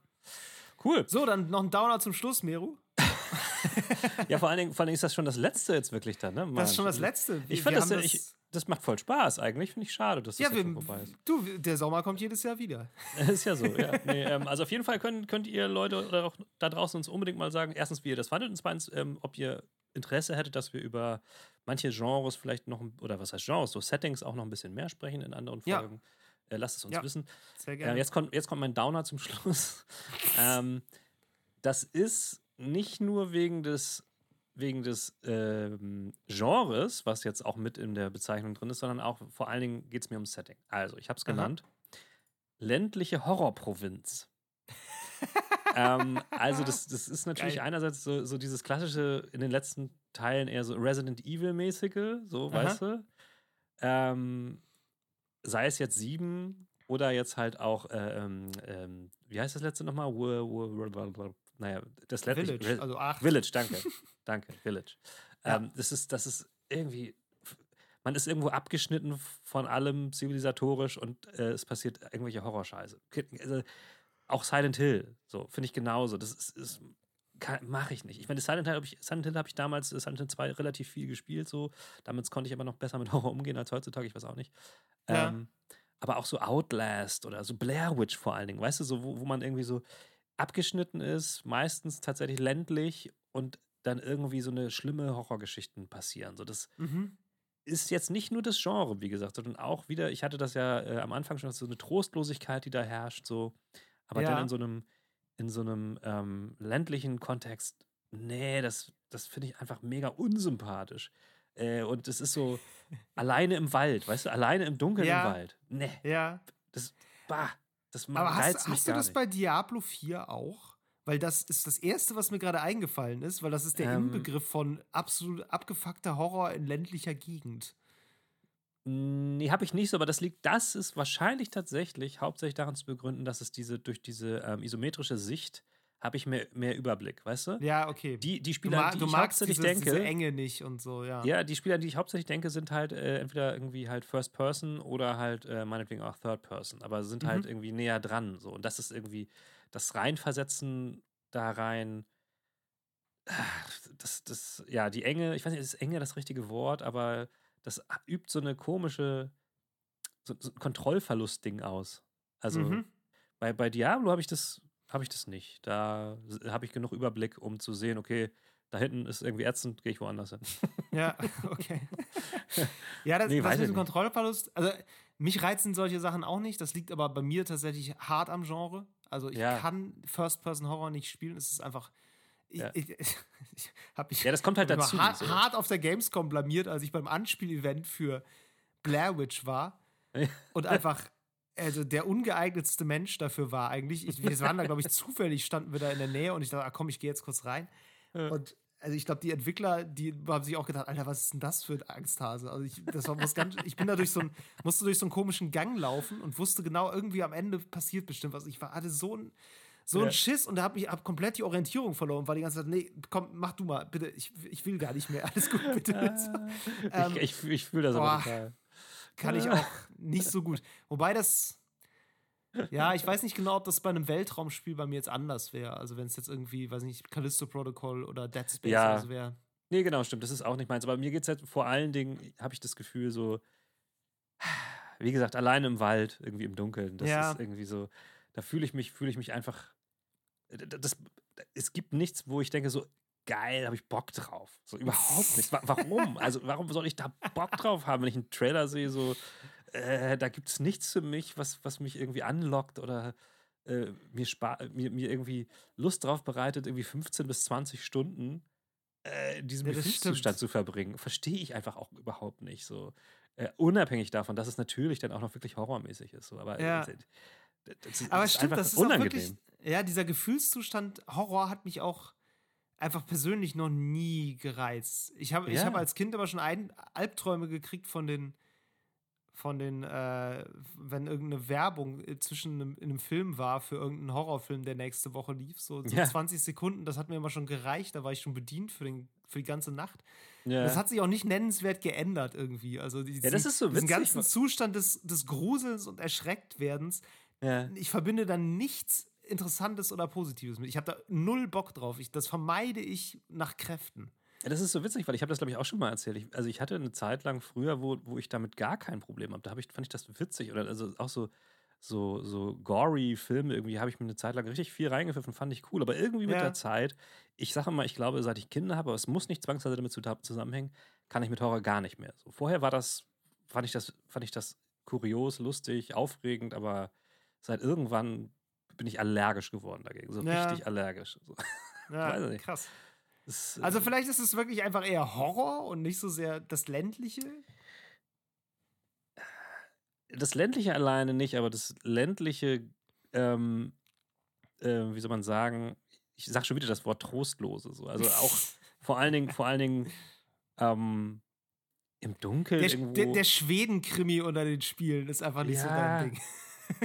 Cool. So, dann noch ein Downer zum Schluss, Meru. *laughs* Ja, vor allen, Dingen, vor allen Dingen ist das schon das Letzte jetzt wirklich dann, ne? Das ist schon das Letzte. Ich finde das, haben ich, das macht voll Spaß eigentlich. Finde ich schade, dass das ja, wir, vorbei ist. du, der Sommer kommt jedes Jahr wieder. *laughs* ist ja so, ja. *laughs* Nee, ähm, also auf jeden Fall könnt, könnt ihr Leute oder auch da draußen uns unbedingt mal sagen, erstens, wie ihr das fandet und zweitens, ähm, ob ihr Interesse hättet, dass wir über manche Genres vielleicht noch, oder was heißt Genres, so Settings auch noch ein bisschen mehr sprechen in anderen Ja. Folgen. Äh, lasst es uns Ja. wissen. Sehr Ja, gerne. jetzt, kommt, jetzt kommt mein Downer zum Schluss. *laughs* ähm, das ist nicht nur wegen des, wegen des ähm, Genres, was jetzt auch mit in der Bezeichnung drin ist, sondern auch vor allen Dingen geht es mir ums Setting. Also, ich habe es genannt: ländliche Horrorprovinz. Ähm, also, das, das ist natürlich Geil. einerseits so, so dieses klassische, in den letzten Teilen eher so Resident Evil-mäßige, so, Aha. weißt du? Ähm, sei es jetzt sieben oder jetzt halt auch, äh, ähm, ähm, wie heißt das letzte nochmal? Naja, das letzte. Village, Re- also acht. Village, danke. *laughs* danke, Village. Ja. Ähm, das, ist, das ist irgendwie, man ist irgendwo abgeschnitten von allem zivilisatorisch und äh, es passiert irgendwelche Horrorscheiße. Also, auch Silent Hill, so, finde ich genauso. Das ist, ist mache ich nicht. Ich meine, Silent Hill habe ich, Silent Hill habe ich damals, äh, Silent Hill 2 relativ viel gespielt, so. Damit konnte ich aber noch besser mit *laughs* Horror umgehen als heutzutage, ich weiß auch nicht. Ja. Ähm, aber auch so Outlast oder so Blair Witch vor allen Dingen, weißt du, so, wo, wo man irgendwie so abgeschnitten ist, meistens tatsächlich ländlich und dann irgendwie so eine schlimme Horrorgeschichten passieren. So, das Mhm. ist jetzt nicht nur das Genre, wie gesagt, sondern auch wieder, ich hatte das ja äh, am Anfang schon, so eine Trostlosigkeit, die da herrscht, so, aber Ja. dann in so einem, in so einem ähm, ländlichen Kontext, nee, das, das finde ich einfach mega unsympathisch. Äh, und es ist so *laughs* alleine im Wald, weißt du, alleine im Dunkeln Ja. im Wald. Nee, Ja. das, bah, das Aber reizt hast, hast du das nicht. bei Diablo 4 auch? Weil das ist das Erste, was mir gerade eingefallen ist, weil das ist der Ähm. Inbegriff von absolut abgefuckter Horror in ländlicher Gegend. Nee, habe ich nicht so, aber das liegt, das ist wahrscheinlich tatsächlich hauptsächlich daran zu begründen, dass es diese, durch diese ähm, isometrische Sicht habe ich mehr, mehr Überblick, weißt du? Ja, okay. Die, die du, Spieler, ma die du ich magst hauptsächlich diese, denke, diese Enge nicht und so, ja. ja, die Spieler, die ich hauptsächlich denke, sind halt äh, entweder irgendwie halt First Person oder halt äh, meinetwegen auch Third Person, aber sind Mhm. halt irgendwie näher dran, so. Und das ist irgendwie das Reinversetzen da rein, ah, das, das, ja, die Enge, ich weiß nicht, ist Enge das richtige Wort, aber das übt so eine komische, so, so ein Kontrollverlust-Ding aus. Also Mhm. bei, bei Diablo habe ich das, habe ich das nicht. Da habe ich genug Überblick, um zu sehen, okay, da hinten ist irgendwie ätzend, gehe ich woanders hin. Ja, *laughs* okay. *laughs* ja, das, Nee, das dem nicht. Kontrollverlust, also mich reizen solche Sachen auch nicht. Das liegt aber bei mir tatsächlich hart am Genre. Also ich Ja. kann First-Person-Horror nicht spielen. Es ist einfach. Ich, Ja. ich, *laughs* ich habe mich Ja, das kommt halt hab dazu. hart, so. hart auf der Gamescom blamiert, als ich beim Anspiel-Event für Blair Witch war *laughs* und einfach also der ungeeignetste Mensch dafür war eigentlich. Ich, wir waren da, glaube ich, zufällig standen wir da in der Nähe und ich dachte, ah, komm, ich gehe jetzt kurz rein. Ja. Und also ich glaube, die Entwickler, die haben sich auch gedacht, Alter, was ist denn das für ein Angsthase? Also ich, das war was ganz, ich bin da durch so ein, musste durch so einen komischen Gang laufen und wusste genau, irgendwie am Ende passiert bestimmt was. Ich war, hatte so ein, so Ja. ein Schiss und da habe ich hab komplett die Orientierung verloren, war die ganze Zeit, nee, komm, mach du mal, bitte, ich, ich will gar nicht mehr, *laughs* alles gut, bitte. Ähm, ich ich, ich fühle das aber boah. total. kann ich auch nicht so gut. Wobei das, ja, ich weiß nicht genau, ob das bei einem Weltraumspiel bei mir jetzt anders wäre. Also wenn es jetzt irgendwie, weiß nicht, Callisto Protocol oder Dead Space Ja. oder so wäre. Nee, genau, stimmt. Das ist auch nicht meins. Aber mir geht es halt vor allen Dingen, habe ich das Gefühl, so, wie gesagt, alleine im Wald, irgendwie im Dunkeln. Das Ja. ist irgendwie so, da fühle ich mich, fühle ich mich einfach. Äh, Das, es gibt nichts, wo ich denke, so, geil, habe ich Bock drauf. So überhaupt nicht. Wa- Warum? *laughs* Also, warum soll ich da Bock drauf haben, wenn ich einen Trailer sehe, so, äh, da gibt es nichts für mich, was, was mich irgendwie anlockt oder äh, mir, mir, mir irgendwie Lust drauf bereitet, irgendwie 15 bis 20 Stunden äh, in diesem Ja, das Gefühlszustand zu verbringen. Verstehe ich einfach auch überhaupt nicht so. Äh, unabhängig davon, dass es natürlich dann auch noch wirklich horrormäßig ist. So. Aber, Ja. äh, das ist, Aber ist stimmt, einfach das ist auch unangenehm. wirklich, ja, dieser Gefühlszustand Horror hat mich auch einfach persönlich noch nie gereizt. Ich habe ich Ja. hab als Kind aber schon ein, Albträume gekriegt von den, von den, äh, wenn irgendeine Werbung äh, zwischen einem, in einem Film war für irgendeinen Horrorfilm, der nächste Woche lief, so, so Ja. 20 Sekunden, das hat mir immer schon gereicht, da war ich schon bedient für, den, für die ganze Nacht. ja. Das hat sich auch nicht nennenswert geändert irgendwie. Also die, Ja, das ist so diesen ganzen Zustand des, des Grusels und Erschrecktwerdens, ich verbinde dann nichts Interessantes oder Positives mit. Ich habe da null Bock drauf. Ich, das vermeide ich nach Kräften. Das ist so witzig, weil ich habe das, glaube ich, auch schon mal erzählt. Ich, also ich hatte eine Zeit lang früher, wo, wo ich damit gar kein Problem habe. Da hab ich, fand ich das witzig. Oder also auch so, so, so gory Filme, irgendwie habe ich mir eine Zeit lang richtig viel reingepfiffen, fand ich cool. Aber irgendwie mit Ja. der Zeit, ich sage mal, ich glaube, seit ich Kinder habe, aber es muss nicht zwangsweise damit zu- zusammenhängen, kann ich mit Horror gar nicht mehr. So, vorher war das, fand ich das, fand ich das kurios, lustig, aufregend, aber seit irgendwann bin ich allergisch geworden dagegen. So Ja. richtig allergisch. So. *laughs* Ja, Weiß ich nicht. krass. Das, Also vielleicht ist es wirklich einfach eher Horror und nicht so sehr das ländliche. das ländliche alleine nicht, aber das ländliche, ähm, äh, wie soll man sagen, ich sag schon wieder das Wort trostlose. So. Also auch *laughs* vor allen Dingen, vor allen Dingen ähm, im Dunkeln Der, irgendwo. der, der Schweden-Krimi unter den Spielen ist einfach nicht so Ja. dein Ding.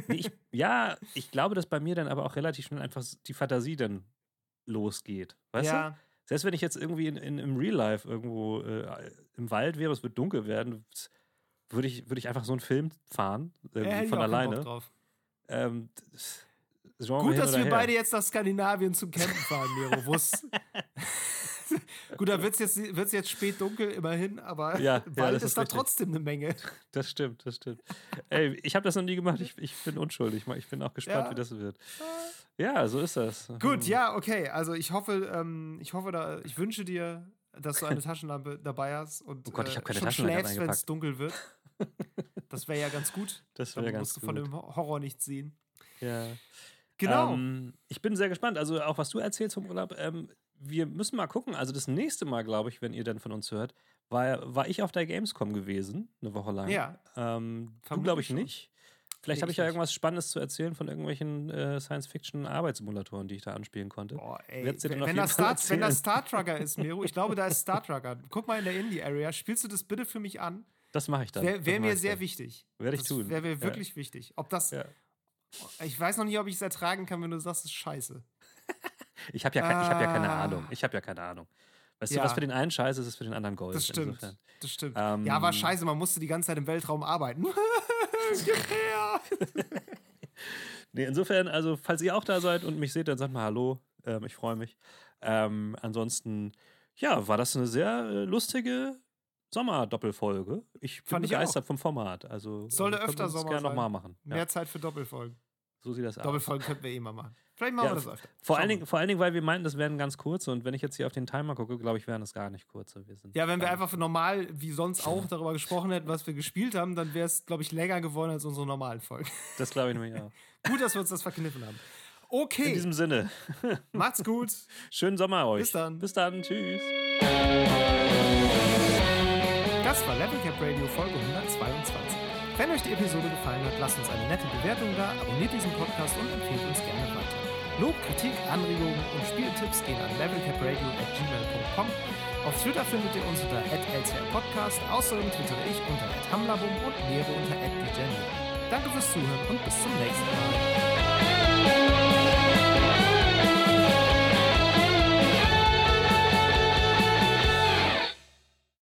Nee, ich, ja, ich glaube, dass bei mir dann aber auch relativ schnell einfach die Fantasie dann losgeht. Weißt du? ja, Selbst wenn ich jetzt irgendwie in, in, im Real Life irgendwo äh, im Wald wäre, es wird dunkel werden, würde ich, würde ich einfach so einen Film fahren, ich von alleine. drauf. Ähm, Genre Gut, dass wir her. beide jetzt nach Skandinavien zum Campen fahren, Miro. Wo's- *laughs* *laughs* *laughs* Gut, da wird es jetzt, wird's jetzt spät dunkel, immerhin, aber *laughs* Ja, ja, *laughs* Wald das ist, ist da trotzdem eine Menge. Das stimmt, das stimmt. Ey, ich habe das noch nie gemacht. Ich, ich bin unschuldig. Ich bin auch gespannt, Ja. wie das wird. Ja, so ist das. Gut, Hm. ja, okay. Also ich hoffe, ähm, ich hoffe, da, ich wünsche dir, dass du eine Taschenlampe dabei hast und Oh Gott, ich hab keine schon schläfst, wenn es dunkel wird. Das wäre ja ganz gut. Das wäre ganz musst du gut. von dem Horror nichts sehen. ja. Genau. Ähm, ich bin sehr gespannt. Also auch was du erzählst vom Urlaub. Ähm, wir müssen mal gucken. Also das nächste Mal, glaube ich, wenn ihr dann von uns hört, war, war ich auf der Gamescom gewesen, eine Woche lang. Ja. Ähm, du glaube ich schon. nicht. Vielleicht Nee, habe ich ja irgendwas Spannendes zu erzählen von irgendwelchen äh, Science-Fiction-Arbeitssimulatoren, die ich da anspielen konnte. Boah, ey. Wenn, wenn, das Star, wenn das. Star Trucker ist, *laughs* Miro, ich glaube, da ist Star Trucker. Guck mal in der Indie-Area. Spielst du das bitte für mich an? Das mache ich dann. Wäre wär mir sehr dann. wichtig. Werde ich das tun. Wäre mir Ja. wirklich wichtig. Ob das. Ja. Ich weiß noch nicht, ob ich es ertragen kann, wenn du sagst, es ist scheiße. Ich habe ja, ich hab ja keine Ah. Ahnung. Ich habe ja keine Ahnung. Weißt Ja. du, was für den einen scheiße ist, ist für den anderen Gold. Das stimmt. Insofern. Das stimmt. Ähm, ja, aber scheiße, man musste die ganze Zeit im Weltraum arbeiten. *laughs* Gib her! *laughs* Nee, insofern, also, falls ihr auch da seid und mich seht, dann sagt mal Hallo. Ähm, ich freue mich. Ähm, ansonsten, ja, war das eine sehr äh, lustige Sommerdoppelfolge. Ich bin Fand ich begeistert vom Format. Also, Sollte äh, wir öfter Sommer gerne sein. nochmal machen. Mehr Ja, Zeit für Doppelfolgen. so sieht das aus. Doppelfolgen könnten wir eh mal machen. Vielleicht machen Ja, wir das öfter. Vor Schauen allen, Dingen, vor allen Dingen, weil wir meinten, das wären ganz kurze. Und wenn ich jetzt hier auf den Timer gucke, glaube ich, wären das gar nicht kurze. Wir sind Ja, wenn wir einfach normal, wie sonst auch, *laughs* darüber gesprochen hätten, was wir gespielt haben, dann wäre es, glaube ich, länger geworden als unsere normalen Folgen. *laughs* Das glaube ich nämlich auch. Gut, dass wir uns das verkniffen haben. In Okay, diesem Sinne, *laughs* macht's gut. schönen Sommer euch. Bis dann. Bis dann. Tschüss. Das war Level Cap Radio Folge 122. Wenn euch die Episode gefallen hat, lasst uns eine nette Bewertung da, abonniert diesen Podcast und empfehlt uns gerne weiter. Lob, Kritik, Anregungen und Spieltipps gehen an levelcapradio.gmail.com. Auf Twitter findet ihr uns unter @lcrpodcast. Außerdem twittere ich unter @hamlabum und Nero unter @djnero. Danke fürs Zuhören und bis zum nächsten Mal.